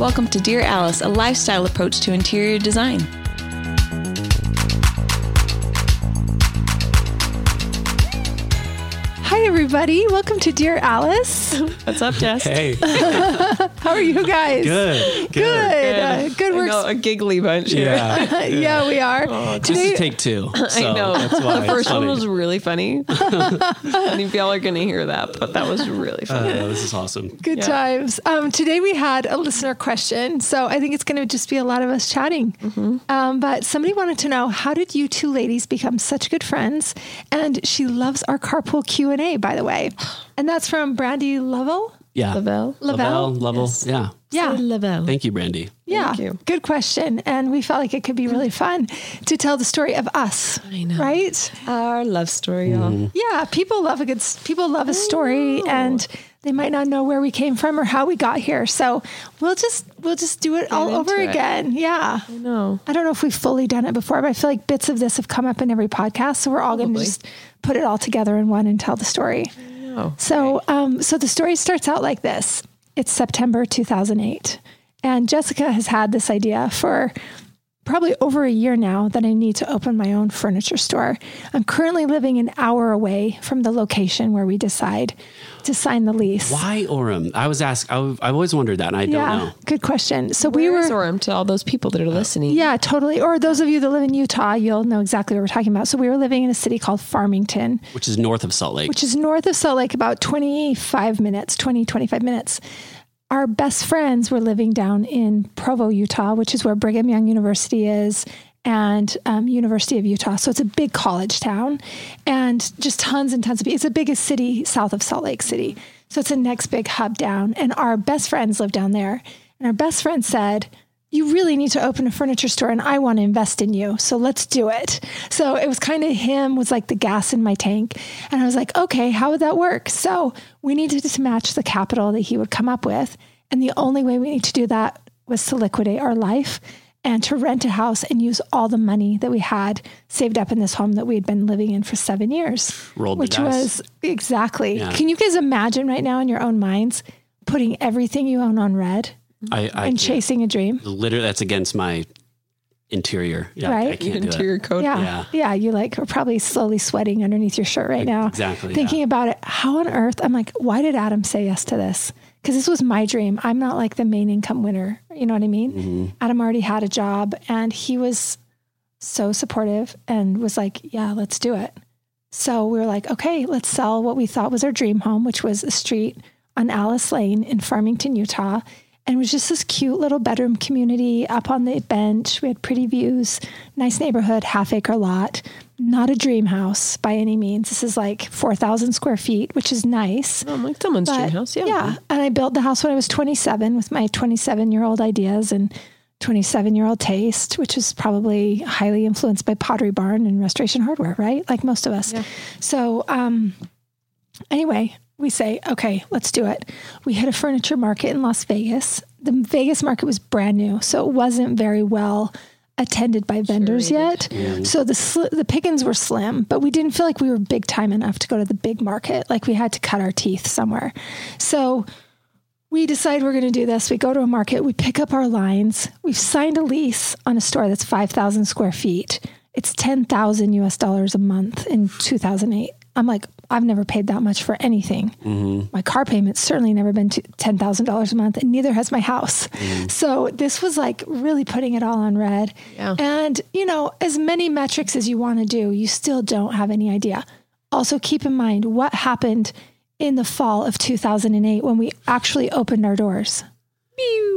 Welcome to Dear Alice, a lifestyle approach to interior design. Everybody. Welcome to Dear Alice. What's up, Jess? Hey, How are you guys? good, good. Good. Uh, good I work. know, a giggly bunch here. Yeah, yeah, we are. this is take two. So I know. That's why the it's first one was really funny. I don't if y'all are going to hear that, but that was really funny. Uh, this is awesome. Good Yeah. times. Um, today we had a listener question, so I think it's going to just be a lot of us chatting. Mm-hmm. Um, but somebody wanted to know how did you two ladies become such good friends? And she loves our carpool Q and A, by the way, and that's from Brandy Lovell. Yeah, Lavelle? Lavelle? Lovell. Yeah. Yeah. Lavelle. Thank you, Brandy. Yeah, you. good question. And we felt like it could be really mm. fun to tell the story of us. I know. Right? Our love story, y'all. Mm-hmm. Yeah, people love a good people love a story and they might not know where we came from or how we got here. So we'll just we'll just do it all over it. again. Yeah. No. I don't know if we've fully done it before, but I feel like bits of this have come up in every podcast. So we're all going to just put it all together in one and tell the story. No. So, um, so the story starts out like this. It's September 2008, and Jessica has had this idea for probably over a year now that I need to open my own furniture store. I'm currently living an hour away from the location where we decide to sign the lease. Why Orem? I was asked. I, I've always wondered that, and I Yeah, don't know. good question. So we were is Orem to all those people that are listening? Yeah, totally. Or those of you that live in Utah, you'll know exactly what we're talking about. So we were living in a city called Farmington, Which is north of Salt Lake. which is north of Salt Lake, about 25 minutes, 20, 25 minutes. Our best friends were living down in Provo, Utah, which is where Brigham Young University is and um, University of Utah. So it's a big college town and just tons and tons of people. It's the biggest city south of Salt Lake City. So it's the next big hub down. And our best friends live down there. And our best friend said, you really need to open a furniture store and I want to invest in you. So let's do it. So it was kind of him was like the gas in my tank. And I was like, okay, how would that work? So we needed to match the capital that he would come up with. And the only way we need to do that was to liquidate our life and to rent a house and use all the money that we had saved up in this home that we had been living in for seven years. Rolled the which was exactly. Yeah. Can you guys imagine right now in your own minds putting everything you own on red I, I and chasing a dream? Literally, that's against my interior. Yeah, I Right? can't do Interior it. code. Yeah. Yeah. yeah. You like are probably slowly sweating underneath your shirt right now. Exactly, Thinking yeah. about it. How on earth? I'm like, why did Adam say yes to this? Because this was my dream. I'm not like the main income winner. You know what I mean? Mm-hmm. Adam already had a job and he was so supportive and was like, yeah, let's do it. So we were like, okay, let's sell what we thought was our dream home, which was a street on Alice Lane in Farmington, Utah. And it was just this cute little bedroom community up on the bench. We had pretty views, nice neighborhood, half acre lot. Not a dream house by any means. This is like 4,000 square feet, which is nice. Oh, like someone's dream house. Yeah. Yeah. And I built the house when I was 27 with my 27 year old ideas and 27 year old taste, which is probably highly influenced by Pottery Barn and Restoration Hardware, right? Like most of us. Yeah. So, um, anyway, we say, okay, let's do it. We hit a furniture market in Las Vegas. The Vegas market was brand new, so it wasn't very well attended by vendors yet. So the sl- the pickings were slim, but we didn't feel like we were big time enough to go to the big market. Like we had to cut our teeth somewhere. So we decide we're going to do this. We go to a market, we pick up our lines. We've signed a lease on a store that's 5,000 square feet. It's 10,000 US dollars a month in 2008. I'm like, I've never paid that much for anything. Mm-hmm. My car payment's certainly never been $10,000 a month, and neither has my house. Mm-hmm. So this was like really putting it all on red. Yeah. And, you know, as many metrics as you want to do, you still don't have any idea. Also, keep in mind what happened in the fall of 2008 when we actually opened our doors.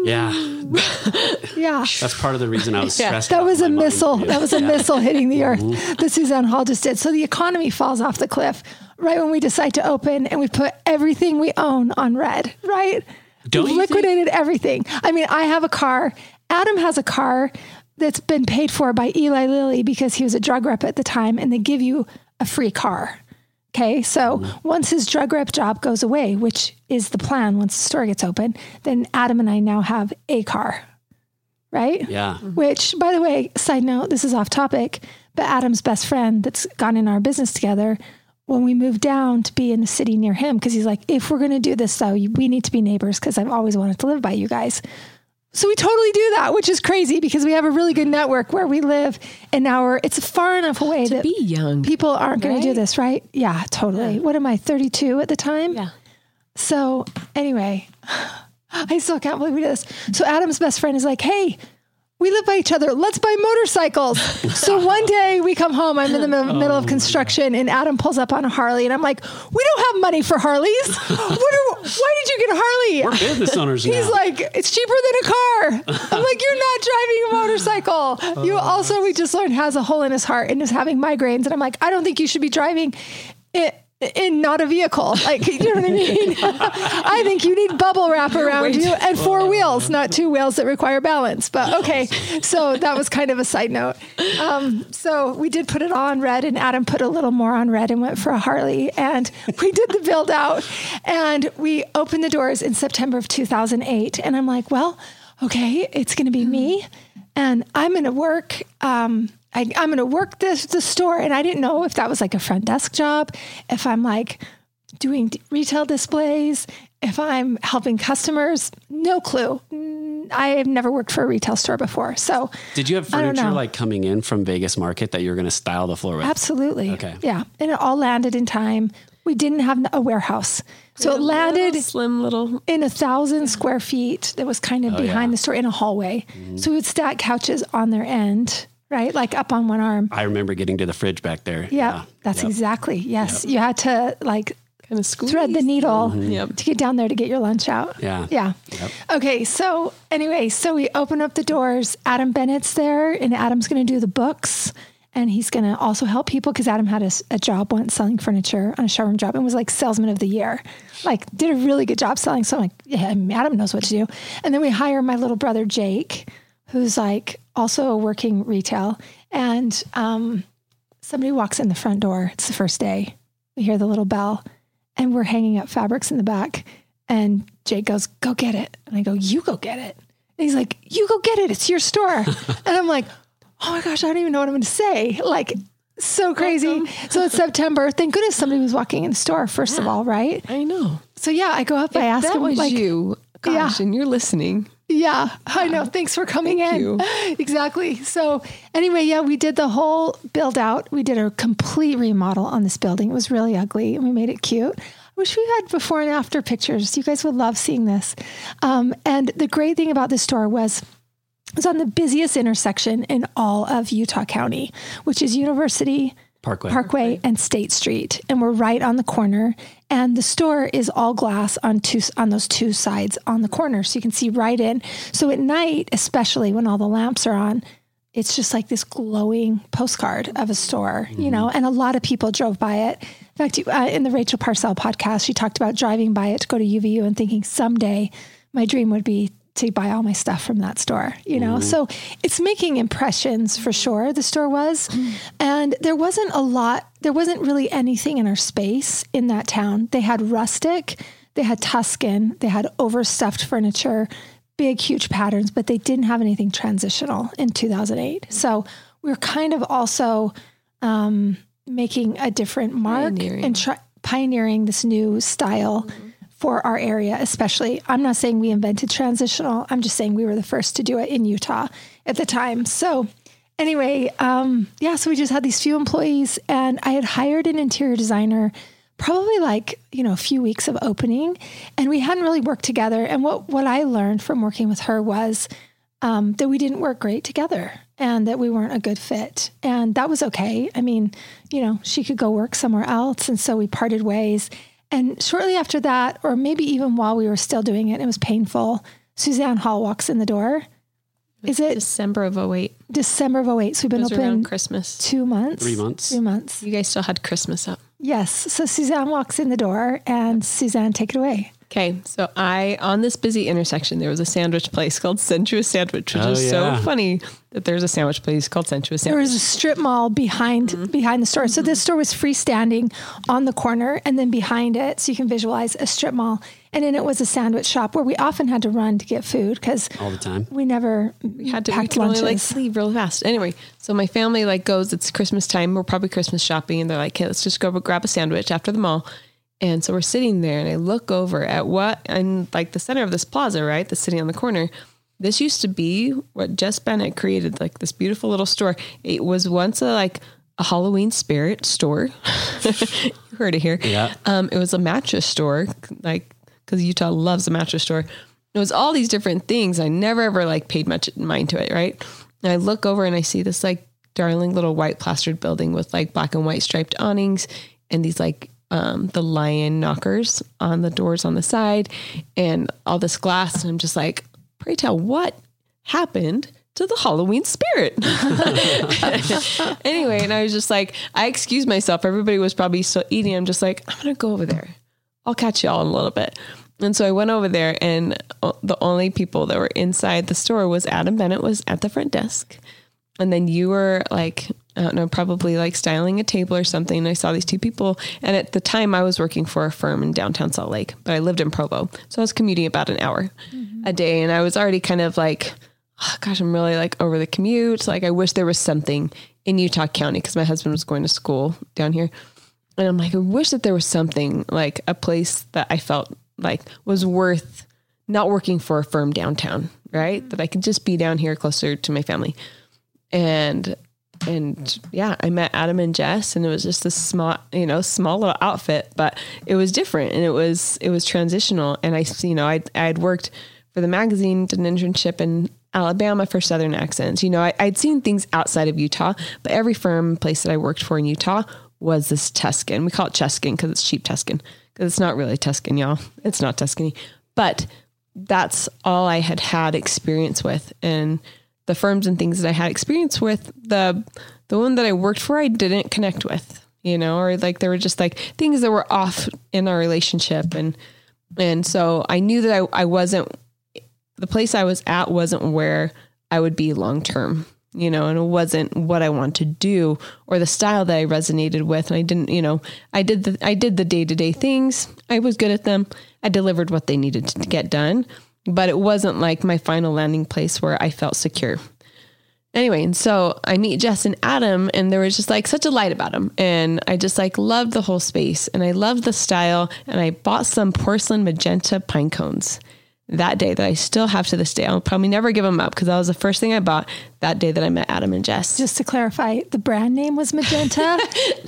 Yeah, Yeah. that's part of the reason I was Yeah. stressed. That was a my mind, missile. That was a Yeah. missile hitting the earth Mm-hmm. that Suzanne Hall just did. So the economy falls off the cliff right when we decide to open and we put everything we own on red, right? Don't We've you think- liquidated everything. I mean, I have a car. Adam has a car that's been paid for by Eli Lilly because he was a drug rep at the time and they give you a free car. Okay. So Mm-hmm. once his drug rep job goes away, which is the plan once the store gets open, then Adam and I now have a car. Right? Yeah. Which, by the way, side note, this is off topic, but Adam's best friend that's gone in our business together, when we moved down to be in the city near him, because he's like, if we're going to do this, though, we need to be neighbors because I've always wanted to live by you guys. So we totally do that, which is crazy because we have a really good network where we live and now we're, it's far enough away that Be young. people aren't going to do this, right? Yeah, totally. What am I, 32 at the time? Yeah. So anyway, I still can't believe we did this. So Adam's best friend is like, hey, we live by each other. Let's buy motorcycles. so one day we come home. I'm in the middle, middle of oh. construction, and Adam pulls up on a Harley, and I'm like, "We don't have money for Harleys. What are, why did you get a Harley?" We're business owners He's now. like, it's cheaper than a car. I'm like, you're not driving a motorcycle. You oh. also, we just learned, has a hole in his heart and is having migraines. And I'm like, I don't think you should be driving it. In not a vehicle, like you know what I mean. I think you need bubble wrap around you and four wheels, not two wheels that require balance. But okay, so that was kind of a side note. Um, so we did put it all on red, and Adam put a little more on red and went for a Harley, and we did the build out, and we opened the doors in September of 2008, and I'm like, well, okay, it's going to be me, and I'm going to work. Um, I, I'm going to work this the store, and I didn't know if that was like a front desk job, if I'm like doing d- retail displays, if I'm helping customers, no clue. I have never worked for a retail store before, so Did you have I don't furniture know. like coming in from Vegas Market that you were going to style the floor with? absolutely, Okay. yeah, and it all landed in time. We didn't have a warehouse, so it landed slim little. in a thousand square feet that was kind of behind Oh, yeah. Mm-hmm. the store in a hallway. So we would stack couches on their end, right? Like up on one arm. I remember getting to the fridge back there. Yeah, that's Yep. exactly. Yes. You had to like Kind of squeeze. thread the needle mm-hmm. Yep. to get down there to get your lunch out. Yeah. Yeah. Yep. Okay. So, anyway, so we open up the doors. Adam Bennett's there, and Adam's going to do the books. And he's going to also help people because Adam had a job once selling furniture on a showroom job and was like salesman of the year. Like, did a really good job selling. So I'm like, yeah, Adam knows what to do. And then we hire my little brother, Jake, who's like also working retail. And um, somebody walks in the front door. It's the first day. We hear the little bell, and we're hanging up fabrics in the back. And Jake goes, Go get it. And I go, You go get it. And he's like, You go get it. It's your store. and I'm like, Oh my gosh, I don't even know what I'm going to say. Like, so crazy. So it's September. Thank goodness somebody was walking in the store, first of all, right? I know. So yeah, I go up, I ask that him, was like, you. Gosh, and you're listening. Yeah, I know. Thanks for coming Thank in. you. Exactly. So, anyway, yeah, we did the whole build out. We did a complete remodel on this building. It was really ugly and we made it cute. I wish we had before and after pictures. You guys would love seeing this. Um, and the great thing about this store was it was on the busiest intersection in all of Utah County, which is University Parkway. Parkway and State Street, and we're right on the corner. And the store is all glass on two on those two sides on the corner, so you can see right in. So at night, especially when all the lamps are on, it's just like this glowing postcard of a store, you know. And a lot of people drove by it. In fact, uh, in the Rachel Parcell podcast, she talked about driving by it to go to UVU and thinking someday my dream would be to buy all my stuff from that store, you know? So it's making impressions for sure, the store was. And there wasn't a lot, there wasn't really anything in our space in that town. They had rustic, they had Tuscan, they had overstuffed furniture, big, huge patterns, but they didn't have anything transitional in 2008. So we we're kind of also um, making a different mark Pioneering. and try, pioneering this new style for our area, especially. I'm not saying we invented transitional. I'm just saying we were the first to do it in Utah at the time. So, anyway, um, yeah, so we just had these few employees, and I had hired an interior designer probably like you know a few weeks of opening and we hadn't really worked together and what what i learned from working with her was um, that we didn't work great together and that we weren't a good fit and that was okay i mean you know she could go work somewhere else and so we parted ways and shortly after that or maybe even while we were still doing it it was painful suzanne hall walks in the door is it December of 08. december of 08 so we've been open around Christmas. two months Three months. three months You guys still had Christmas up. Yes so suzanne walks in the door and suzanne take it away Okay, so I on this busy intersection there was a sandwich place called Sensuous Sandwich, which Oh, is yeah. so funny that there's a sandwich place called Sensuous Sandwich. there was a strip mall behind mm-hmm. behind the store. So this mm-hmm. store was freestanding on the corner, and then behind it, so you can visualize a strip mall. And then it was a sandwich shop where we often had to run to get food because all the time. we never we had to we packed could only lunches. like leave real fast. Anyway, so my family like goes. It's Christmas time. We're probably Christmas shopping, and they're like, "Okay, let's just go grab a sandwich after the mall." And so we're sitting there, and I look over at what in like the center of this plaza, right, that's sitting on the corner. this used to be what Jess Bennett created, like this beautiful little store. It was once a like a Halloween spirit store. you heard it here. Yeah. Um, it was a mattress store, like because Utah loves a mattress store. It was all these different things. I never ever like paid much mind to it, right? And I look over and I see this like darling little white plastered building with like black and white striped awnings and these like um, the lion knockers on the doors on the side and all this glass. And I'm just like, pray tell, what happened to the Halloween spirit? anyway, and I was just like, I excused myself. Everybody was probably still eating. I'm just like, I'm going to go over there. I'll catch y'all in a little bit. And so I went over there, and uh, the only people that were inside the store was Adam Bennett was at the front desk, and then you were like I don't know, probably like styling a table or something. And I saw these two people, and at the time I was working for a firm in downtown Salt Lake, but I lived in Provo, so I was commuting about an hour a mm-hmm. day, and I was already kind of like, oh, gosh, I'm really like over the commute. Like I wish there was something in Utah County because my husband was going to school down here. And I'm like, I wish that there was something like a place that I felt like was worth not working for a firm downtown, right? Mm-hmm. That I could just be down here closer to my family. And and yeah, I met Adam and Jess and it was just this small, you know, small little outfit, but it was different and it was it was transitional and I you know, I I had worked for the magazine, did an internship in Alabama for Southern accents. You know, I, I'd seen things outside of Utah, but every firm place that I worked for in Utah was this Tuscan. We call it Cheskin because it's cheap Tuscan because it's not really Tuscan, y'all. It's not Tuscany, but that's all I had had experience with, and the firms and things that I had experience with. The the one that I worked for, I didn't connect with, you know, or like there were just like things that were off in our relationship, and and so I knew that I I wasn't the place I was at wasn't where I would be long term you know, and it wasn't what I wanted to do or the style that I resonated with. And I didn't, you know, I did the I did the day to day things. I was good at them. I delivered what they needed to get done, but it wasn't like my final landing place where I felt secure. Anyway, and so I meet Jess and Adam, and there was just like such a light about them. And I just like loved the whole space and I loved the style. And I bought some porcelain magenta pine cones that day that I still have to this day. I'll probably never give them up because that was the first thing I bought that day that I met Adam and Jess. Just to clarify, the brand name was Magenta,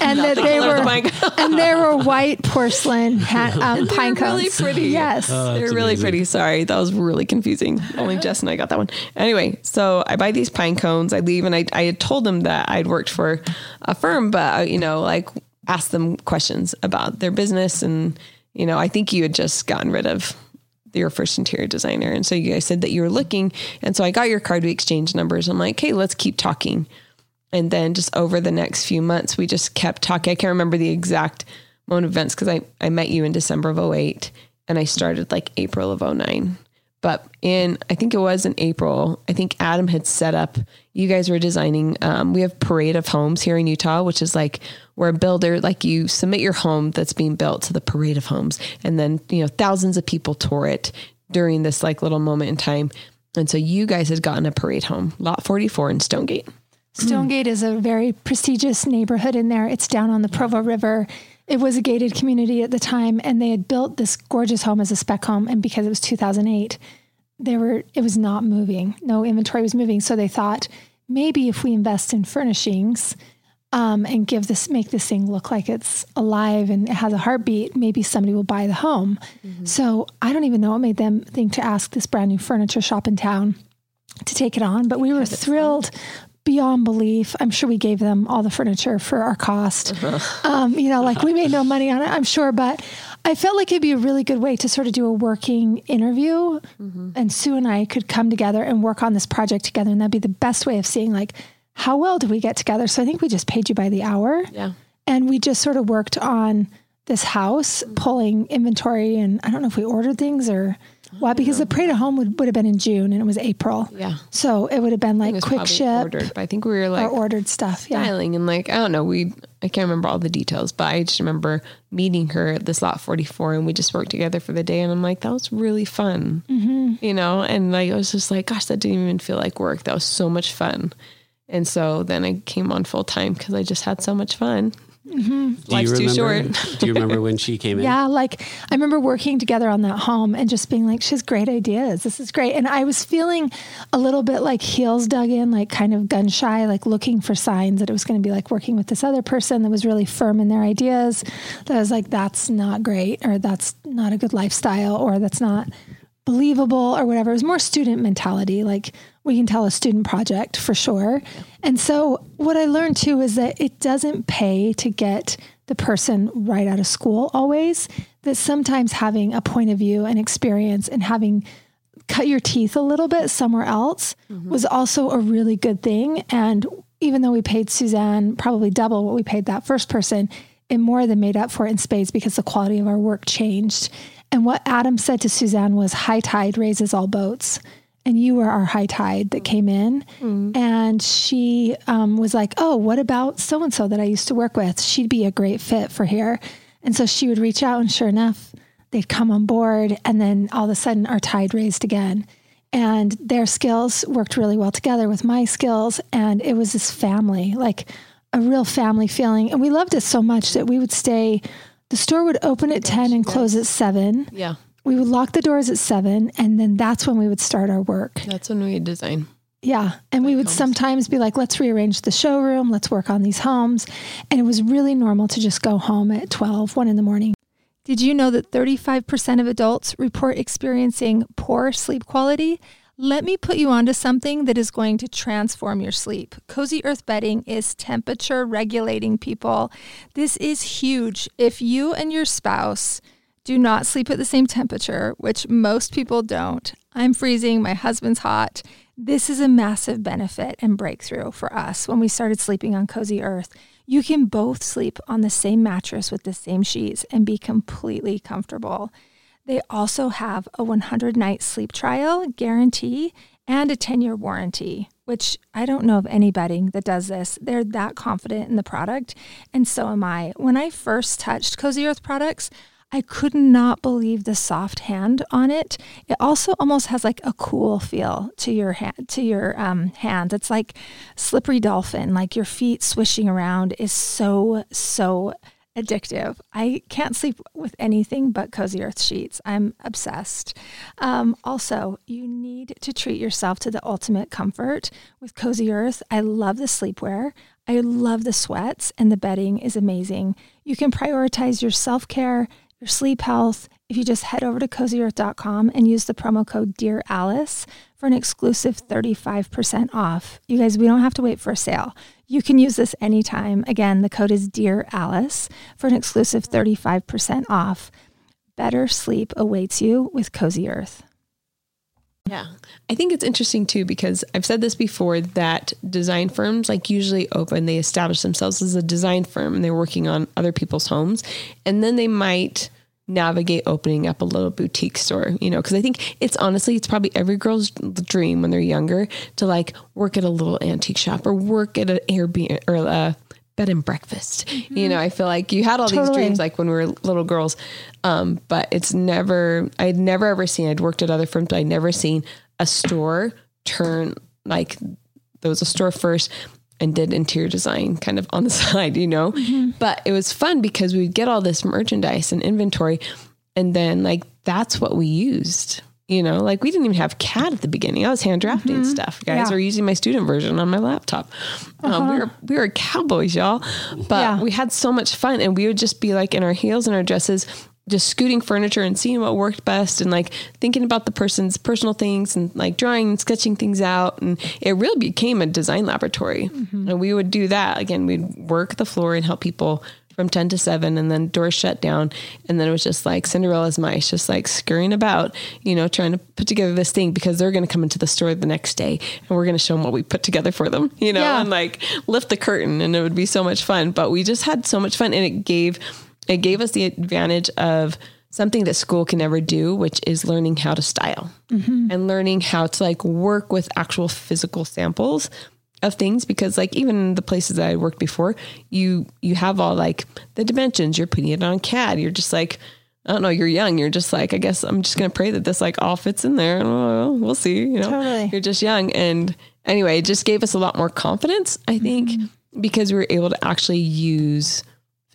and that the they were the and they were white porcelain ha- um, pine cones. really pretty. Yes. Oh, They're really amazing. pretty. Sorry, that was really confusing. Only Jess and I got that one. Anyway, so I buy these pine cones. I leave, and I I had told them that I'd worked for a firm, but uh, you know, like asked them questions about their business, and you know, I think you had just gotten rid of your first interior designer, and so you guys said that you were looking, and so I got your card. We exchanged numbers. I'm like, hey, let's keep talking. And then just over the next few months, we just kept talking. I can't remember the exact moment of events because I, I met you in December of 08 and I started like April of 09. But in, I think it was in April, I think Adam had set up, you guys were designing, um, we have Parade of Homes here in Utah, which is like where a builder, like you submit your home that's being built to the Parade of Homes. And then, you know, thousands of people tour it during this like little moment in time. And so you guys had gotten a parade home, lot 44 in Stonegate. Stonegate is a very prestigious neighborhood in there. It's down on the Provo River. It was a gated community at the time, and they had built this gorgeous home as a spec home. And because it was 2008, they were it was not moving. No inventory was moving. So they thought maybe if we invest in furnishings um, and give this make this thing look like it's alive and it has a heartbeat, maybe somebody will buy the home. So I don't even know what made them think to ask this brand new furniture shop in town to take it on, but we were thrilled beyond belief. I'm sure we gave them all the furniture for our cost. Uh-huh. Um, you know, like we made no money on it, I'm sure, but I felt like it'd be a really good way to sort of do a working interview mm-hmm. and Sue and I could come together and work on this project together. And that'd be the best way of seeing like, how well do we get together? So I think we just paid you by the hour Yeah. and we just sort of worked on this house, mm-hmm. pulling inventory. And I don't know if we ordered things or what, because the parade at home would, would have been in June and it was April. Yeah. So it would have been like quick ship ordered, I think we were like or ordered stuff. Yeah. styling and like I don't know. We I can't remember all the details, but I just remember meeting her at this lot forty four, and we just worked together for the day. And I'm like, that was really fun, mm-hmm. you know. And like I was just like, gosh, that didn't even feel like work. That was so much fun. And so then I came on full time because I just had so much fun. Mm-hmm. Do Life's you too remember, short. do you remember when she came in? Yeah, like I remember working together on that home and just being like, she has great ideas. This is great. And I was feeling a little bit like heels dug in, like kind of gun shy, like looking for signs that it was going to be like working with this other person that was really firm in their ideas. That I was like, that's not great, or that's not a good lifestyle, or that's not believable, or whatever. It was more student mentality. Like we can tell a student project for sure. And so what I learned too is that it doesn't pay to get the person right out of school always, that sometimes having a point of view and experience and having cut your teeth a little bit somewhere else mm-hmm. was also a really good thing. And even though we paid Suzanne probably double what we paid that first person, it more than made up for it in spades because the quality of our work changed. And what Adam said to Suzanne was high tide raises all boats. And you were our high tide that came in. And she um, was like, Oh, what about so and so that I used to work with? She'd be a great fit for here. And so she would reach out, and sure enough, they'd come on board. And then all of a sudden, our tide raised again. And their skills worked really well together with my skills. And it was this family, like a real family feeling. And we loved it so much that we would stay. The store would open at 10 and close at 7 Yeah. we would lock the doors at seven and then that's when we would start our work. That's when we design. yeah and we would sometimes be like let's rearrange the showroom. Let's work on these homes. And it was really normal to just go home at 12 1 in the morning. Did you know that 35% of adults report experiencing poor sleep quality let me put you onto something that is going to transform your sleep. Cozy Earth bedding is temperature regulating, people. This is huge. If you and your spouse do not sleep at the same temperature, which most people don't. I'm freezing, my husband's hot. This is a massive benefit and breakthrough for us when we started sleeping on Cozy Earth. You can both sleep on the same mattress with the same sheets and be completely comfortable. They also have a 100 night sleep trial guarantee and a 10 year warranty, which I don't know of any bedding that does this. They're that confident in the product, and so am I. When I first touched Cozy Earth products, I could not believe the soft hand on it. It also almost has like a cool feel to your hand. To your um, hand, it's like slippery dolphin. Like your feet swishing around is so so addictive. I can't sleep with anything but Cozy Earth sheets. I'm obsessed. Um, also, you need to treat yourself to the ultimate comfort with Cozy Earth. I love the sleepwear. I love the sweats, and the bedding is amazing. You can prioritize your self care, your sleep health. If you just head over to cozyearth.com and use the promo code Dear Alice for an exclusive 35% off. You guys, we don't have to wait for a sale. You can use this anytime. Again, the code is Dear Alice for an exclusive 35% off. Better sleep awaits you with Cozy Earth. Yeah. I think it's interesting too because I've said this before that design firms like usually open, they establish themselves as a design firm and they're working on other people's homes. And then they might navigate opening up a little boutique store, you know, because I think it's honestly, it's probably every girl's dream when they're younger to like work at a little antique shop or work at an Airbnb or a bed and breakfast. You know, I feel like you had all these dreams like when we were little girls. Um, but it's never, I'd never ever seen, I'd worked at other firms, but I'd never seen a store turn like there was a store first and did interior design kind of on the side, you know? Mm-hmm. But it was fun because we'd get all this merchandise and inventory. And then like, that's what we used. You know, like we didn't even have CAD at the beginning. I was hand drafting mm-hmm. stuff. Guys Yeah. are using my student version on my laptop. Um, we uh-huh. were we were cowboys, y'all. But Yeah. we had so much fun, and we would just be like in our heels and our dresses, just scooting furniture and seeing what worked best, and like thinking about the person's personal things and like drawing and sketching things out. And it really became a design laboratory. Mm-hmm. And we would do that again. We'd work the floor and help people from 10 to 7 and then doors shut down and then it was just like cinderella's mice just like scurrying about you know trying to put together this thing because they're going to come into the store the next day and we're going to show them what we put together for them you know Yeah. and like lift the curtain and it would be so much fun but we just had so much fun and it gave it gave us the advantage of something that school can never do which is learning how to style mm-hmm. and learning how to like work with actual physical samples of things because like even the places that I worked before, you you have all like the dimensions, you're putting it on CAD. You're just like, I don't know, you're young. You're just like, I guess I'm just gonna pray that this like all fits in there. Oh, we'll see. You know, Totally. you're just young. And anyway, it just gave us a lot more confidence, I think, mm-hmm. because we were able to actually use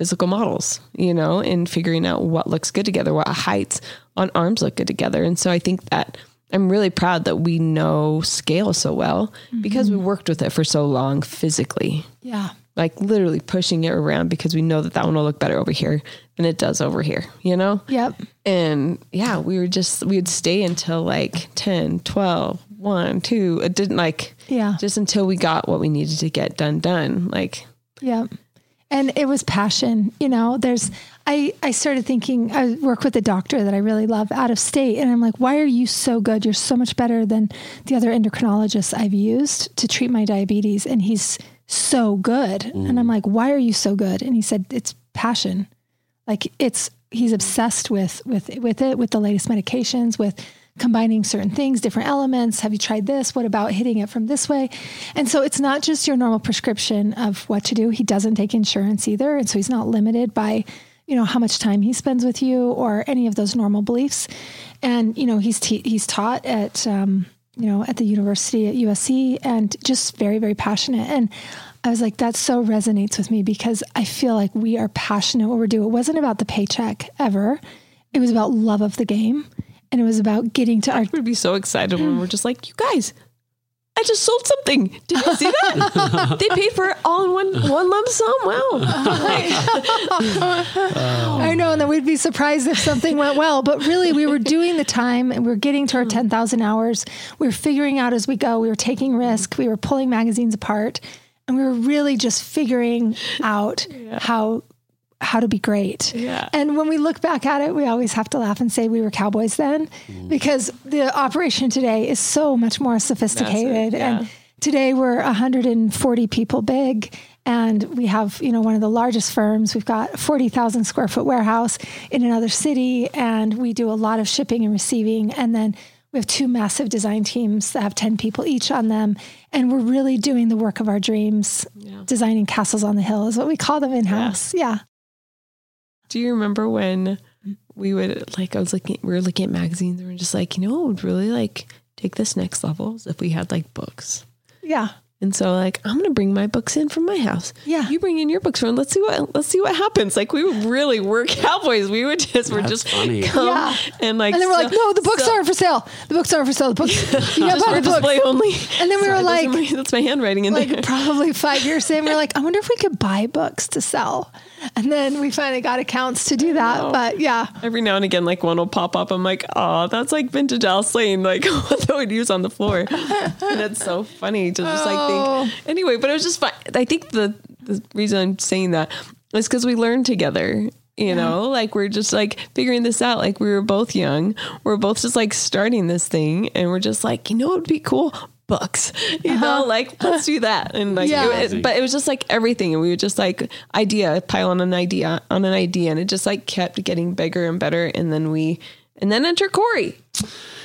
physical models, you know, and figuring out what looks good together, what heights on arms look good together. And so I think that I'm really proud that we know scale so well because mm-hmm. we worked with it for so long physically, Yeah. like literally pushing it around because we know that that one will look better over here than it does over here, you know? Yep. And yeah, we were just, we would stay until like 10, 12, 1, 2. It didn't like, Yeah. just until we got what we needed to get done, done. Like, Yeah. And it was passion, you know, there's, I, I started thinking, I work with a doctor that I really love out of state. And I'm like, why are you so good? You're so much better than the other endocrinologists I've used to treat my diabetes. And he's so good. And I'm mm. like, why are you so good? And he said, it's passion. Like it's, he's obsessed with, with, with it, with the latest medications, with combining certain things, different elements. Have you tried this? What about hitting it from this way? And so it's not just your normal prescription of what to do. He doesn't take insurance either. And so he's not limited by, you know, how much time he spends with you or any of those normal beliefs. And, you know, he's, te- he's taught at, um, you know, at the university at USC and just very, very passionate. And I was like, that so resonates with me because I feel like we are passionate what we do. It wasn't about the paycheck ever. It was about love of the game. And it was about getting to our we'd be so excited when we're just like, you guys, I just sold something. Did you see that? they paid for it all in one one lump sum. Wow. I know, and then we'd be surprised if something went well. But really, we were doing the time and we were getting to our mm. 10,000 hours. We were figuring out as we go. We were taking risk. We were pulling magazines apart. And we were really just figuring out how how to be great. Yeah. And when we look back at it, we always have to laugh and say we were cowboys then mm. because the operation today is so much more sophisticated. yeah. And today we're 140 people big and we have, you know, one of the largest firms. We've got 40,000 square foot warehouse in another city and we do a lot of shipping and receiving. And then we have two massive design teams that have 10 people each on them. And we're really doing the work of our dreams. Designing castles on the hill is what we call them in house. yeah. Do you remember when we would like I was looking we were looking at magazines and we are just like, you know would really like take this next level is if we had like books. Yeah. And so like I'm gonna bring my books in from my house. Yeah. You bring in your books from let's see what let's see what happens. Like we really were cowboys. We would just we're just funny. come Yeah. and like And then we're like, no, the books so- aren't for sale. The books aren't for sale. The books, you just got for buy the books. display only. And then we Sorry, were like- my- that's my handwriting in Like there. probably five years in, we're like, I wonder if we could buy books to sell. And then we finally got accounts to do that. But yeah, Every now and again, like one will pop up. I'm like, oh, that's like vintage Alice Lane, like what they would use on the floor. and it's so funny to just Oh. Like think. Anyway, but it was just fun. I think the, the reason I'm saying that is because we learned together. You know, like we're just like figuring this out. Like we were both young. We're both just like starting this thing, and we're just like, you know, it'd be cool books. You know, like let's do that. And like, Uh-huh. Yeah. it- it- but it was just like everything, and we would just like idea pile on an idea on an idea, and it just like kept getting bigger and better. And then we, and then enter Cori.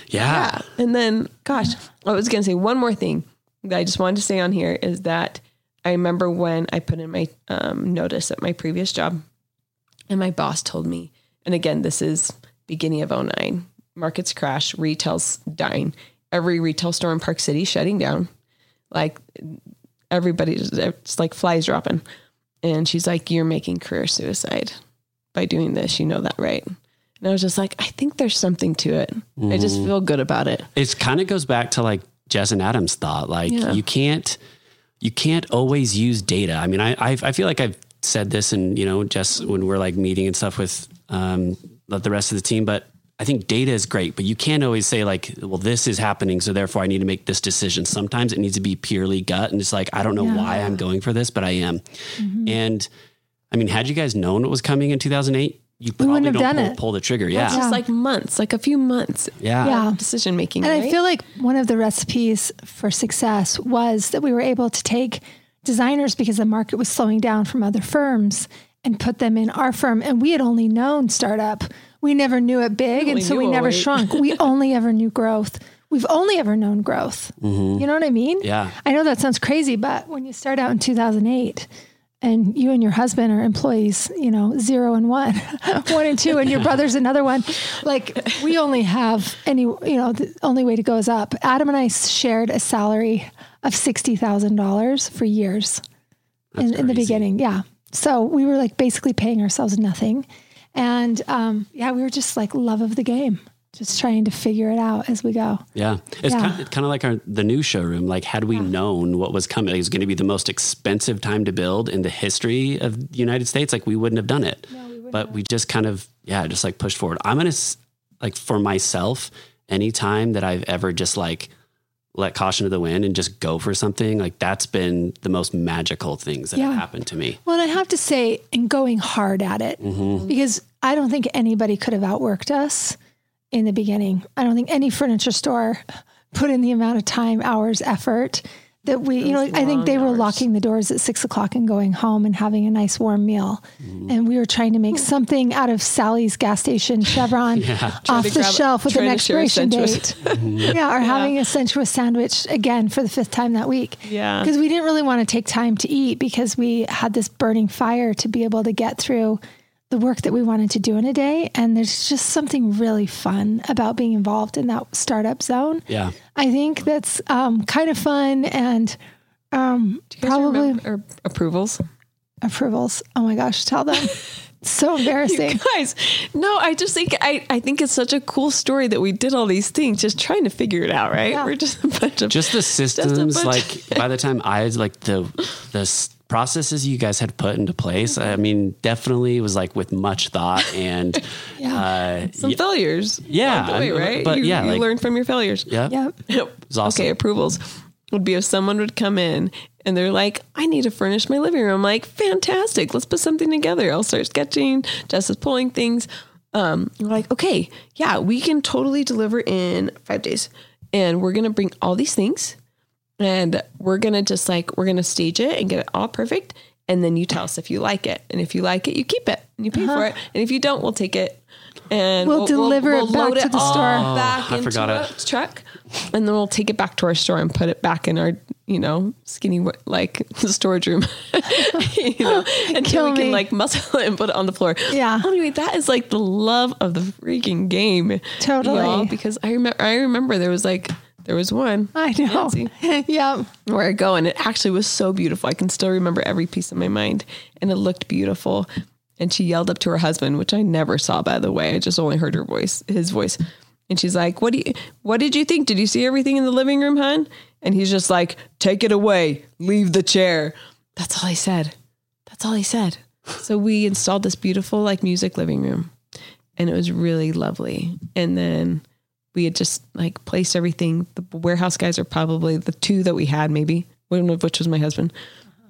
Yeah. And then, gosh, I was going to say one more thing that I just wanted to say on here is that I remember when I put in my um, notice at my previous job, and my boss told me, and again, this is beginning of 09, markets crash, retail's dying, every retail store in Park City shutting down, like everybody it's like flies dropping. And she's like, "You're making career suicide by doing this. You know that, right?" And I was just like, "I think there's something to it. I just feel good about it." It kind of goes back to like Jess and Adam's thought. Like Yeah. you can't, you can't always use data. I mean, I, I, I feel like I've said this and, you know, Jess, when we're like meeting and stuff with, um, the rest of the team, but I think data is great, but you can't always say like, well, this is happening. So therefore I need to make this decision. Sometimes it needs to be purely gut. And it's like, I don't know why I'm going for this, but I am. Mm-hmm. And I mean, had you guys known what was coming in 2008, you probably wouldn't have don't done pull, it. pull the trigger. It's Yeah. just like months, like a few months. Yeah. Yeah. Decision making. And right? I feel like one of the recipes for success was that we were able to take designers because the market was slowing down from other firms and put them in our firm. And we had only known startup. We never knew it big. And so we never 08. shrunk. We only ever knew growth. We've only ever known growth. Mm-hmm. You know what I mean? Yeah. I know that sounds crazy, but when you start out in 2008 and you and your husband are employees, you know, zero and one, one and two, and your brother's another one, like we only have any, you know, the only way to go is up. Adam and I shared a salary of $60,000 for years in, in the beginning. Yeah. So we were like basically paying ourselves nothing. And um, yeah, we were just like love of the game, just trying to figure it out as we go. Yeah, it's Yeah. kind of, kind of like our the new showroom. Like, had we known what was coming, it was going to be the most expensive time to build in the history of the United States. Like, we wouldn't have done it. but we just kind of, yeah, just like pushed forward. I'm gonna like for myself, any time that I've ever just like let caution to the wind and just go for something, like that's been the most magical things that Yeah. have happened to me. Well, and I have to say, and going hard at it, mm-hmm. because I don't think anybody could have outworked us in the beginning. I don't think any furniture store put in the amount of time, hours, effort that we, you know, I think they were locking the doors at six o'clock and going home and having a nice warm meal. And we were trying to make hmm. something out of Sally's gas station Chevron off the shelf with an trying to share a expiration date. Mm-hmm. yeah, or having a sensuous sandwich again for the fifth time that week. Yeah. Because we didn't really want to take time to eat because we had this burning fire to be able to get through the work that we wanted to do in a day. And there's just something really fun about being involved in that startup zone. Yeah. I think that's um, kind of fun and um, Do you probably remember- or approvals. approvals. Oh my gosh, tell them. so embarrassing. Guys, no, I just think I, I think it's such a cool story that we did all these things just trying to figure it out, right? Yeah. We're just a bunch of just the systems bunch- like by the time i had like the the s- processes you guys had put into place i mean definitely was like with much thought and uh some y- failures. Yeah, way, right? but you, yeah, you like- learn from your failures. yeah Yep. Yep. awesome. Okay, approvals would be if someone would come in and they're like, I need to furnish my living room. I'm like, fantastic. Let's put something together. I'll start sketching. Jess is pulling things. Um, we're like, okay, yeah, we can totally deliver in five days. And we're going to bring all these things and we're going to just like, we're going to stage it and get it all perfect. And then you tell us if you like it. And if you like it, you keep it and you pay for uh-huh. it. And if you don't, we'll take it and We'll deliver it back to the all store. back I into forgot a it. truck, and then we'll take it back to our store and put it back in our, you know, skinny like storage room, you know, until Kill we can me. like muscle it and put it on the floor. Yeah. Anyway, that is like the love of the freaking game. Totally. y'all, because I remember, I remember there was like there was one. I know. Yep. where I go, and it actually was so beautiful. I can still remember every piece of my mind, and it looked beautiful. And she yelled up to her husband, which I never saw, by the way. I just only heard her voice, his voice. And she's like, "What do you? What did you think? Did you see everything in the living room, hon?" And he's just like, "Take it away, leave the chair." That's all he said. That's all he said. So we installed this beautiful like music living room, and it was really lovely. And then we had just like placed everything. The warehouse guys are probably the two that we had, maybe one of which was my husband.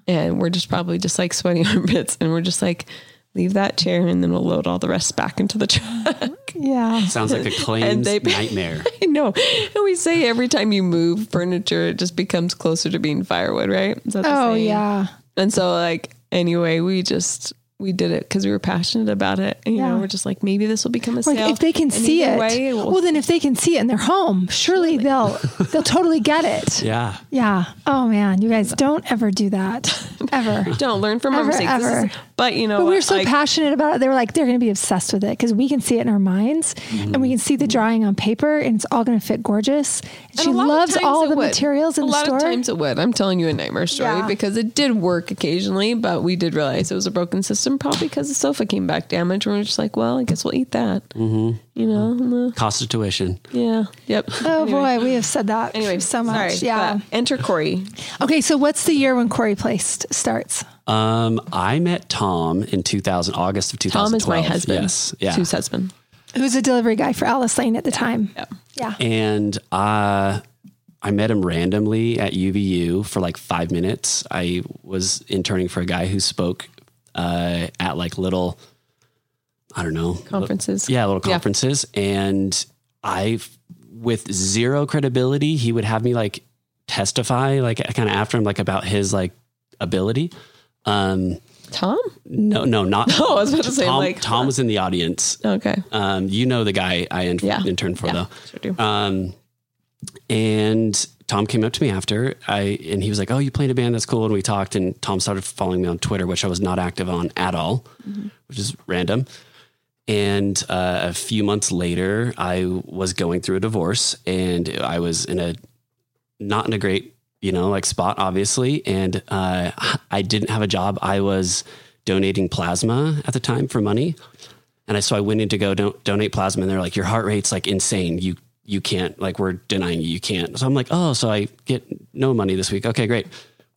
And we're just probably just like sweating our bits, and we're just like, leave that chair, and then we'll load all the rest back into the truck. Yeah. sounds like a claims they- nightmare I know. And we say every time you move furniture, it just becomes closer to being firewood, right? Is that the Oh saying? yeah. And so, like, anyway, we just we did it because we were passionate about it. And, you Yeah. know, we're just like, maybe this will become a Like sale. if they can And see it, way, we'll- well, then if they can see it in their home, surely they'll they'll totally get it. yeah Yeah. Oh man, you guys don't ever do that ever. don't learn from our Ever, mistakes. This is- ever. but you know, But we what? were so Like, passionate about it. They were like, they're going to be obsessed with it because we can see it in our minds and we can see the drawing on paper and it's all going to fit gorgeous. And and she a lot of loves all the would. materials in a the lot of times it would. I'm telling you a nightmare story Yeah. because it did work occasionally, but we did realize it was a broken system, probably because the sofa came back damaged. And we're just like, well, I guess we'll eat that. Mm-hmm. You know, and the- cost of tuition yeah, yep. oh Anyway. boy, we have said that Anyway, so much. sorry, yeah. enter Cori. Okay, so what's the year when Cori Placed starts? um i met tom in 2000 august of 2012 Tom is my husband. yes yeah Sue's husband. Who's a delivery guy for Alice Lane at the time? Yeah. Yeah. and uh, I met him randomly at UVU for like five minutes. I was interning for a guy who spoke uh, at like little, I don't know, Conferences. yeah, little Yeah. conferences, and I, with zero credibility, he would have me like testify, like kind of after him, like about his like ability. Um, Tom? no, no, not. Oh, I was about to say, Tom. like, Tom was in the audience. Okay. Um, you know the guy I in- Yeah. interned for Yeah, though. sure do. Um, and Tom came up to me after I, and he was like, "Oh, you played a band? That's cool." And we talked, and Tom started following me on Twitter, which I was not active on at all, which is random. And uh, a few months later, I was going through a divorce, and I was in a not in a great, you know, like spot, obviously. And uh, I didn't have a job. I was donating plasma at the time for money. And I, so I went in to go don- donate plasma and they're like, your heart rate's like insane. You, you can't, like, we're denying you, you can't. So I'm like, oh, so I get no money this week. Okay, great.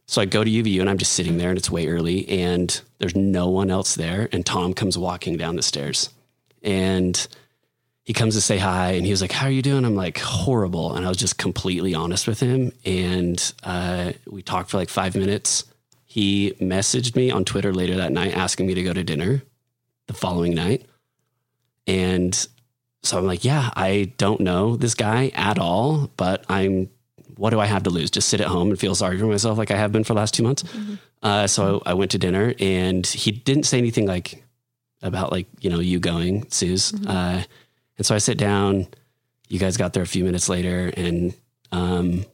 So I go to UVU and I'm just sitting there and it's way early and there's no one else there. And Tom comes walking down the stairs and he comes to say hi and he was like, How are you doing? I'm like, Horrible. And I was just completely honest with him. And uh, we talked for like five minutes. He messaged me on Twitter later that night asking me to go to dinner the following night. And so I'm like, Yeah, I don't know this guy at all, but I'm what do I have to lose? Just sit at home and feel sorry for myself like I have been for the last two months. Mm-hmm. Uh, so I went to dinner and he didn't say anything like about like, you know, you going, Suz. Mm-hmm. Uh, and so I sit down, you guys got there a few minutes later and, um,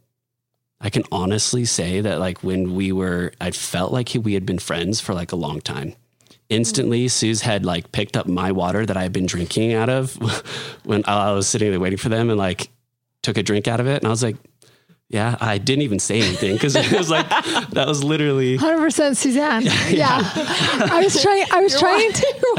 I can honestly say that like when we were, I felt like we had been friends for like a long time. Instantly. Suz had like picked up my water that I had been drinking out of when I was sitting there waiting for them and like took a drink out of it. And I was like, yeah, I didn't even say anything because it was like that was literally hundred percent Suzanne. Yeah. yeah. I was trying. I was You're trying to.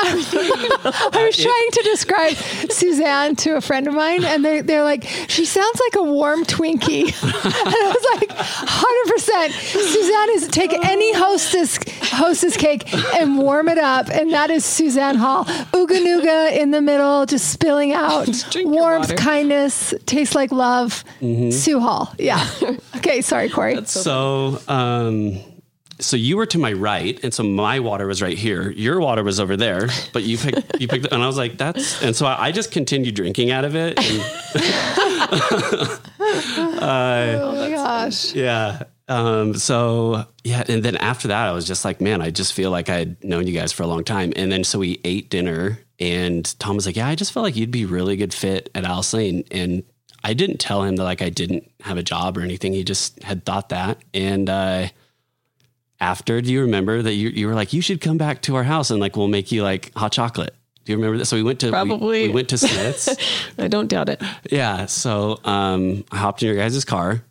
I was, I was trying to describe Suzanne to a friend of mine, and they they're like, she sounds like a warm Twinkie, and I was like, hundred percent. Suzanne is take any hostess hostess cake and warm it up, and that is Suzanne Hall. Ooga nooga in the middle, just spilling out warmth, kindness, tastes like love. Mm-hmm. Sue Hall. Yeah. okay. Sorry, Cori. so, um, so you were to my right, and so my water was right here. Your water was over there, but you picked you picked, and I was like, "That's." And so I, I just continued drinking out of it. And, uh, oh my gosh! Yeah. Um, so yeah, and then after that, I was just like, "Man, I just feel like I had known you guys for a long time." And then so we ate dinner, and Tom was like, "Yeah, I just felt like you'd be really good fit at Alice Lane." And I didn't tell him that like I didn't have a job or anything. He just had thought that. And uh, after, do you remember that you, you were like, you should come back to our house and like we'll make you like hot chocolate. Do you remember that? So we went to probably we, we went to Smith's. I don't doubt it. Yeah. So um, I hopped in your guys' car.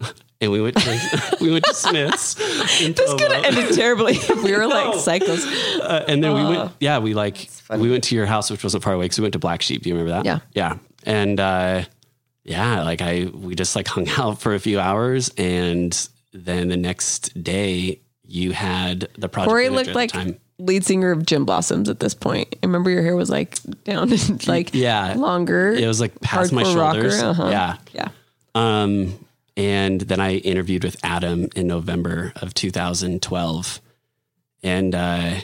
And we went to we went to Smith's. this could have ended terribly we were like cycles. Uh, and then uh, we went, yeah, we like we went to your house, which wasn't far away because we went to Black Sheep. Do you remember that? Yeah, yeah. And uh, yeah, like I, we just like hung out for a few hours. And then the next day you had the project. Cori looked like time. lead singer of Gin Blossoms at this point. I remember your hair was like down and like yeah, longer. It was like past my shoulders. Uh-huh. Yeah. Yeah. Um, and then I interviewed with Adam in November of 2012. And, uh,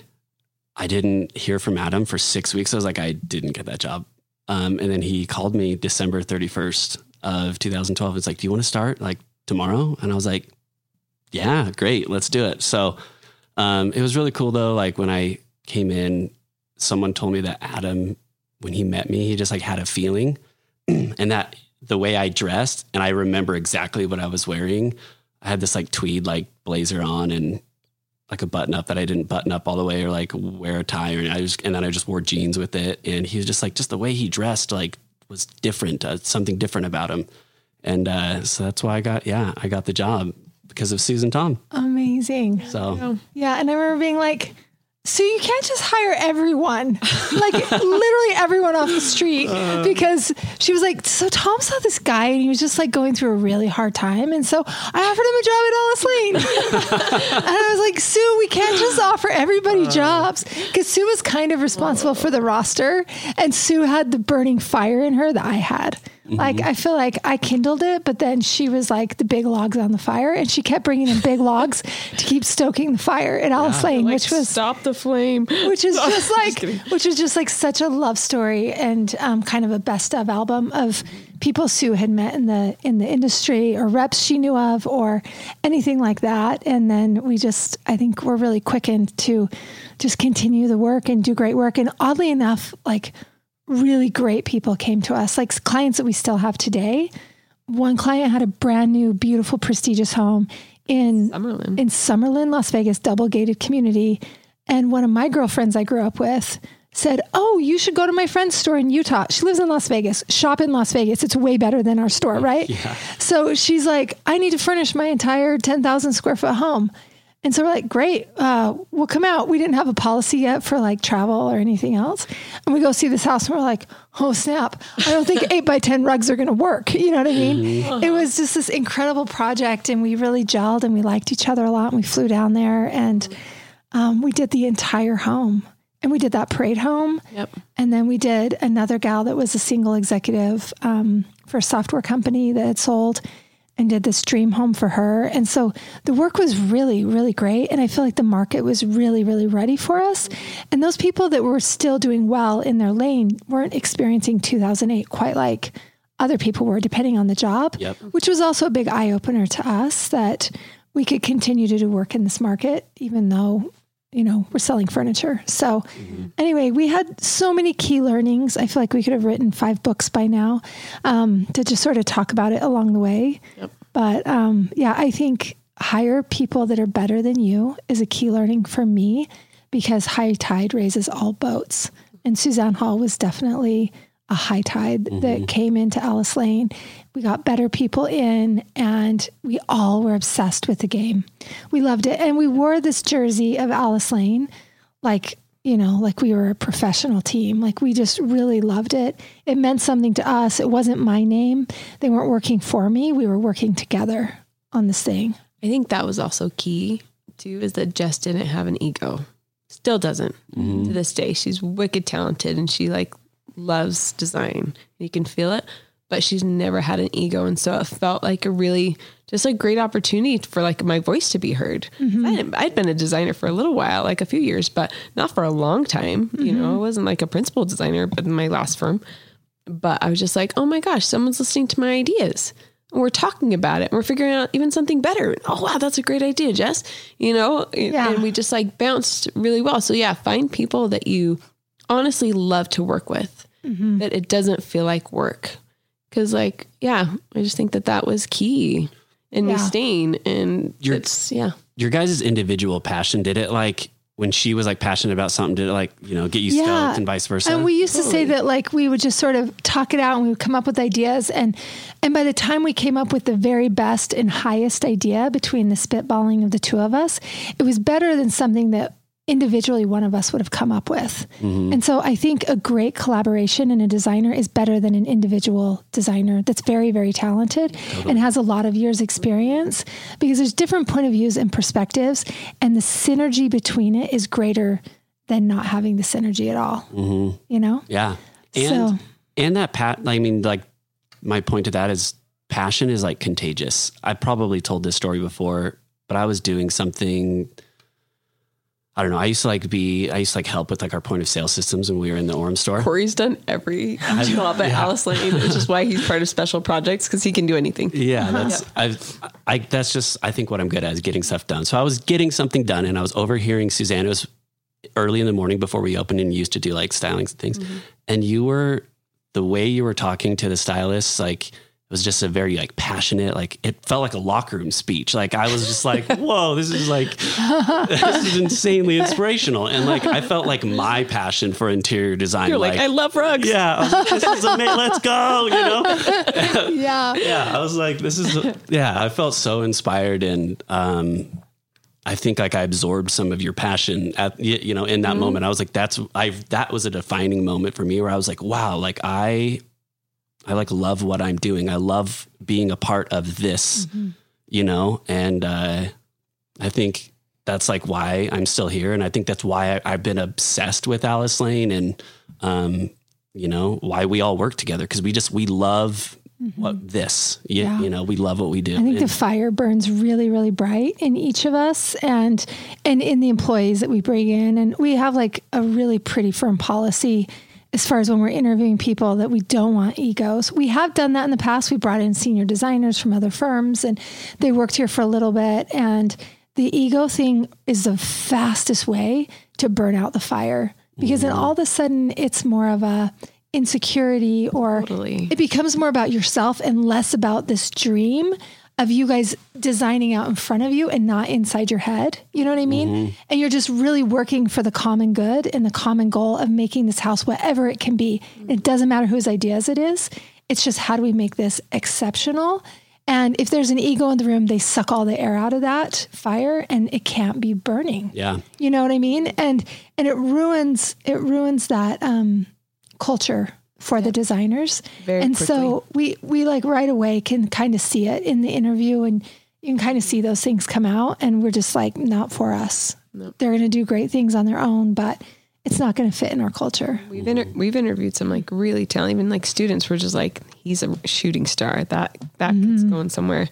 I didn't hear from Adam for six weeks. I was like, I didn't get that job. Um, and then he called me December 31st of 2012. It's like, do you want to start like tomorrow? And I was like, yeah, great. Let's do it. So, um, it was really cool though. Like when I came in, someone told me that Adam, when he met me, he just like had a feeling and that the way I dressed and I remember exactly what I was wearing. I had this like tweed like blazer on and like a button up that I didn't button up all the way or like wear a tie or I just and then I just wore jeans with it. And he was just like just the way he dressed like was different uh, something different about him. And uh, so that's why I got yeah I got the job because of Susan Tom. Amazing. So. Yeah. And I remember being like so you can't just hire everyone, like literally everyone off the street, uh, because she was like, so Tom saw this guy and he was just like going through a really hard time, and so I offered him a job at Alice Lane, and I was like, Sue, we can't just offer everybody uh, jobs, because Sue was kind of responsible for the roster, and Sue had the burning fire in her that I had. Mm-hmm. Like I feel like I kindled it, but then she was like the big logs on the fire, and she kept bringing in big logs to keep stoking the fire and all yeah, Lane, like, which was stop the flame, which is just like just which is just like such a love story and um, kind of a best of album of people Sue had met in the in the industry or reps she knew of or anything like that, and then we just I think we're really quickened to just continue the work and do great work, and oddly enough, like really great people came to us, like clients that we still have today. One client had a brand new, beautiful, prestigious home in Summerlin, in Summerlin, Las Vegas, double gated community. And one of my girlfriends I grew up with said, Oh, you should go to my friend's store in Utah. She lives in Las Vegas. Shop in Las Vegas. It's way better than our store, right? Yeah. So she's like, I need to furnish my entire 10,000 square foot home. And so we're like, great, uh, we'll come out. We didn't have a policy yet for like travel or anything else. And we go see this house and we're like, oh snap, I don't think eight by 10 rugs are going to work. You know what I mean? Mm-hmm. It was just this incredible project and we really gelled and we liked each other a lot. And we flew down there and um, we did the entire home. And we did that parade home. Yep. And then we did another gal that was a single executive um, for a software company that had sold and did this dream home for her. And so the work was really, really great. And I feel like the market was really, really ready for us. And those people that were still doing well in their lane weren't experiencing 2008 quite like other people were, depending on the job, yep. which was also a big eye opener to us that we could continue to do work in this market, even though you know, we're selling furniture. So, mm-hmm. anyway, we had so many key learnings. I feel like we could have written five books by now um, to just sort of talk about it along the way. Yep. But um, yeah, I think hire people that are better than you is a key learning for me because high tide raises all boats. And Suzanne Hall was definitely a high tide mm-hmm. that came into Alice Lane we got better people in, and we all were obsessed with the game. We loved it. And we wore this jersey of Alice Lane like, you know, like we were a professional team. Like we just really loved it. It meant something to us. It wasn't my name. They weren't working for me. We were working together on this thing. I think that was also key too, is that Jess didn't have an ego. Still doesn't mm-hmm. to this day. She's wicked talented and she like loves design. You can feel it but she's never had an ego. And so it felt like a really just a great opportunity for like my voice to be heard. Mm-hmm. I had been a designer for a little while, like a few years, but not for a long time. Mm-hmm. You know, mm-hmm. I wasn't like a principal designer, but in my last firm. But I was just like, oh my gosh, someone's listening to my ideas. We're talking about it. We're figuring out even something better. Oh wow, that's a great idea, Jess. You know, yeah. and we just like bounced really well. So yeah, find people that you honestly love to work with. Mm-hmm. That it doesn't feel like work Cause like, yeah, I just think that that was key in yeah. me staying. And your, it's, yeah. Your guys' individual passion, did it like when she was like passionate about something, did it like, you know, get you yeah. stoked and vice versa? And we used totally. to say that like we would just sort of talk it out and we would come up with ideas. And, and by the time we came up with the very best and highest idea between the spitballing of the two of us, it was better than something that individually one of us would have come up with. Mm-hmm. And so I think a great collaboration in a designer is better than an individual designer that's very, very talented totally. and has a lot of years experience because there's different point of views and perspectives and the synergy between it is greater than not having the synergy at all. Mm-hmm. You know? Yeah. And, so, and that pat, I mean, like my point to that is passion is like contagious. I probably told this story before, but I was doing something I don't know. I used to like be, I used to like help with like our point of sale systems when we were in the Orem store. Cori's done every job at yeah. Alice Lane, which is why he's part of special projects because he can do anything. Yeah, that's I've, I that's just I think what I'm good at is getting stuff done. So I was getting something done, and I was overhearing Susanna's early in the morning before we opened and used to do like stylings and things, mm-hmm. and you were the way you were talking to the stylists, like was just a very like passionate, like it felt like a locker room speech. Like I was just like, whoa, this is like this is insanely inspirational. And like I felt like my passion for interior design. You're like, like I love rugs. Yeah. Like, this is amazing. Let's go, you know? yeah. Yeah. I was like, this is yeah, I felt so inspired and um I think like I absorbed some of your passion at you know in that mm-hmm. moment. I was like, that's I that was a defining moment for me where I was like, wow, like I I like love what I'm doing. I love being a part of this, mm-hmm. you know, and uh, I think that's like why I'm still here, and I think that's why I, have been obsessed with Alice Lane, and um, you know why we all work together because we just we love mm-hmm. what this, you, yeah. you know, we love what we do. I think and, the fire burns really, really bright in each of us, and and in the employees that we bring in, and we have like a really pretty firm policy as far as when we're interviewing people that we don't want egos. We have done that in the past. We brought in senior designers from other firms and they worked here for a little bit. And the ego thing is the fastest way to burn out the fire because mm-hmm. then all of a sudden it's more of a insecurity or totally. it becomes more about yourself and less about this dream of you guys designing out in front of you and not inside your head. You know what I mean? Mm-hmm. And you're just really working for the common good and the common goal of making this house whatever it can be. Mm-hmm. It doesn't matter whose ideas it is. It's just how do we make this exceptional And if there's an ego in the room, they suck all the air out of that fire and it can't be burning. Yeah. You know what I mean? And and it ruins it ruins that um, culture for the designers. Very and so we we like right away can kind of see it in the interview and you can kind of see those things come out and we're just like not for us. They're going to do great things on their own, but it's not going to fit in our culture. We've inter- we've interviewed some like really talented, even like students were just like, he's a shooting star. That that kid's mm-hmm. going somewhere,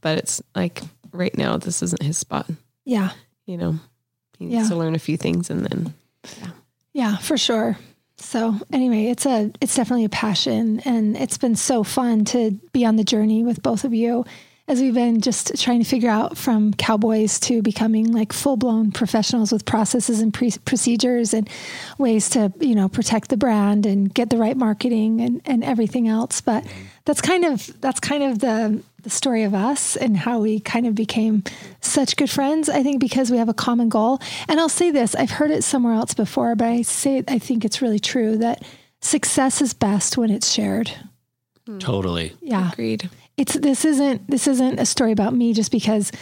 but it's like right now this isn't his spot. Yeah. You know, he needs Yeah. to learn a few things and then Yeah, Yeah, for sure. So anyway, it's a it's definitely a passion and it's been so fun to be on the journey with both of you as we've been just trying to figure out from cowboys to becoming like full-blown professionals with processes and pre- procedures and ways to, you know, protect the brand and get the right marketing and and everything else, but mm-hmm. That's kind of that's kind of the the story of us and how we kind of became such good friends. I think because we have a common goal. And I'll say this, I've heard it somewhere else before, but I say I think it's really true that success is best when it's shared. Totally. Yeah. agreed. It's this isn't this isn't a story about me just because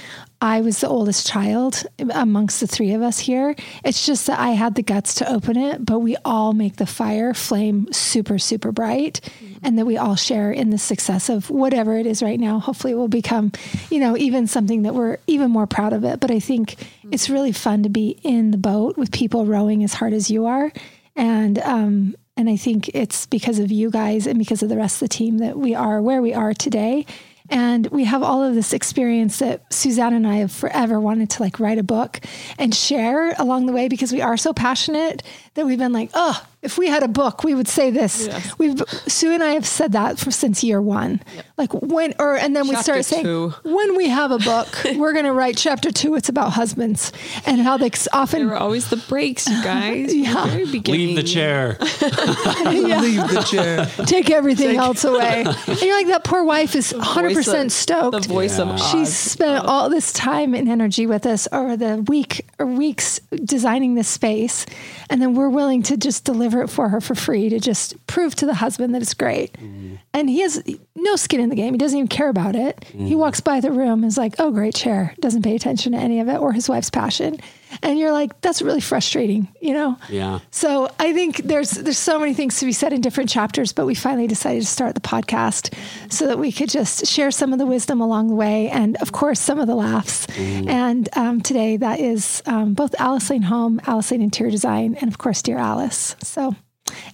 I was the oldest child amongst the three of us here. It's just that I had the guts to open it, but we all make the fire flame super super bright and that we all share in the success of whatever it is right now. Hopefully it will become, you know, even something that we're even more proud of it, but I think it's really fun to be in the boat with people rowing as hard as you are and um and I think it's because of you guys and because of the rest of the team that we are where we are today. And we have all of this experience that Suzanne and I have forever wanted to like write a book and share along the way because we are so passionate that we've been like, oh, if we had a book, we would say this. We've Sue and I have said that for since year one. Like when or and then we start saying two. when we have a book, we're gonna write chapter two. It's about husbands and how they often. There often were always the breaks, you guys. Yeah. From the very beginning. Leave the chair. Leave the chair. take everything else away. And you're like, that poor wife is 100% stoked. The voice of She's Oz. spent all this time and energy with us over the week or weeks designing this space. And then we're willing to just deliver it for her for free to just prove to the husband that it's great. Mm-hmm. And he has no skin in the game. He doesn't even care about it. He mm-hmm. walks by the room and is like, oh, great chair. Doesn't pay attention to any of it or his wife's passion. And you're like, that's really frustrating, you know? Yeah. So I think there's there's so many things to be said in different chapters, but we finally decided to start the podcast so that we could just share some of the wisdom along the way, and of course some of the laughs. And um, today that is um, both Alice Lane Home, Alice Lane Interior Design, and of course Dear Alice. So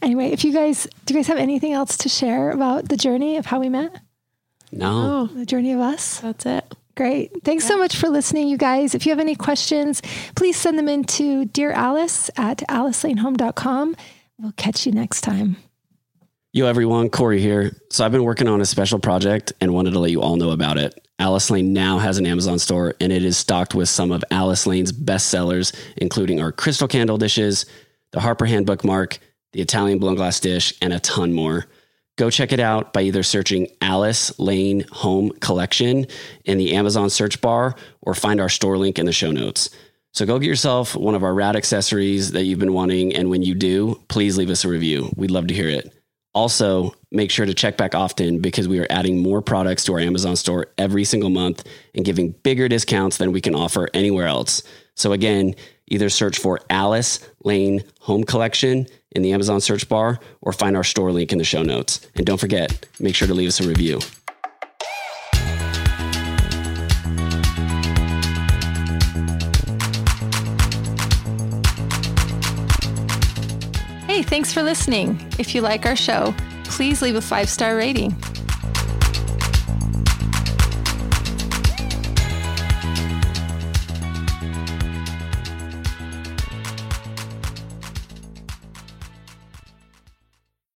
anyway, if you guys do, you guys have anything else to share about the journey of how we met, No. the journey of us? That's it. Great. Thanks so much for listening, you guys. If you have any questions, please send them in to Dear Alice at alicelanehome.com. We'll catch you next time. Yo, everyone, Cori here. So, I've been working on a special project and wanted to let you all know about it. Alice Lane now has an Amazon store and it is stocked with some of Alice Lane's best sellers, including our crystal candle dishes, the Harper Hand bookmark, the Italian blown glass dish, and a ton more. Go check it out by either searching Alice Lane Home Collection in the Amazon search bar or find our store link in the show notes. So go get yourself one of our rad accessories that you've been wanting. And when you do, please leave us a review. We'd love to hear it. Also, make sure to check back often because we are adding more products to our Amazon store every single month and giving bigger discounts than we can offer anywhere else. So, again, either search for Alice Lane Home Collection in the Amazon search bar or find our store link in the show notes. And don't forget, make sure to leave us a review. Hey, thanks for listening. If you like our show, please leave a five star rating.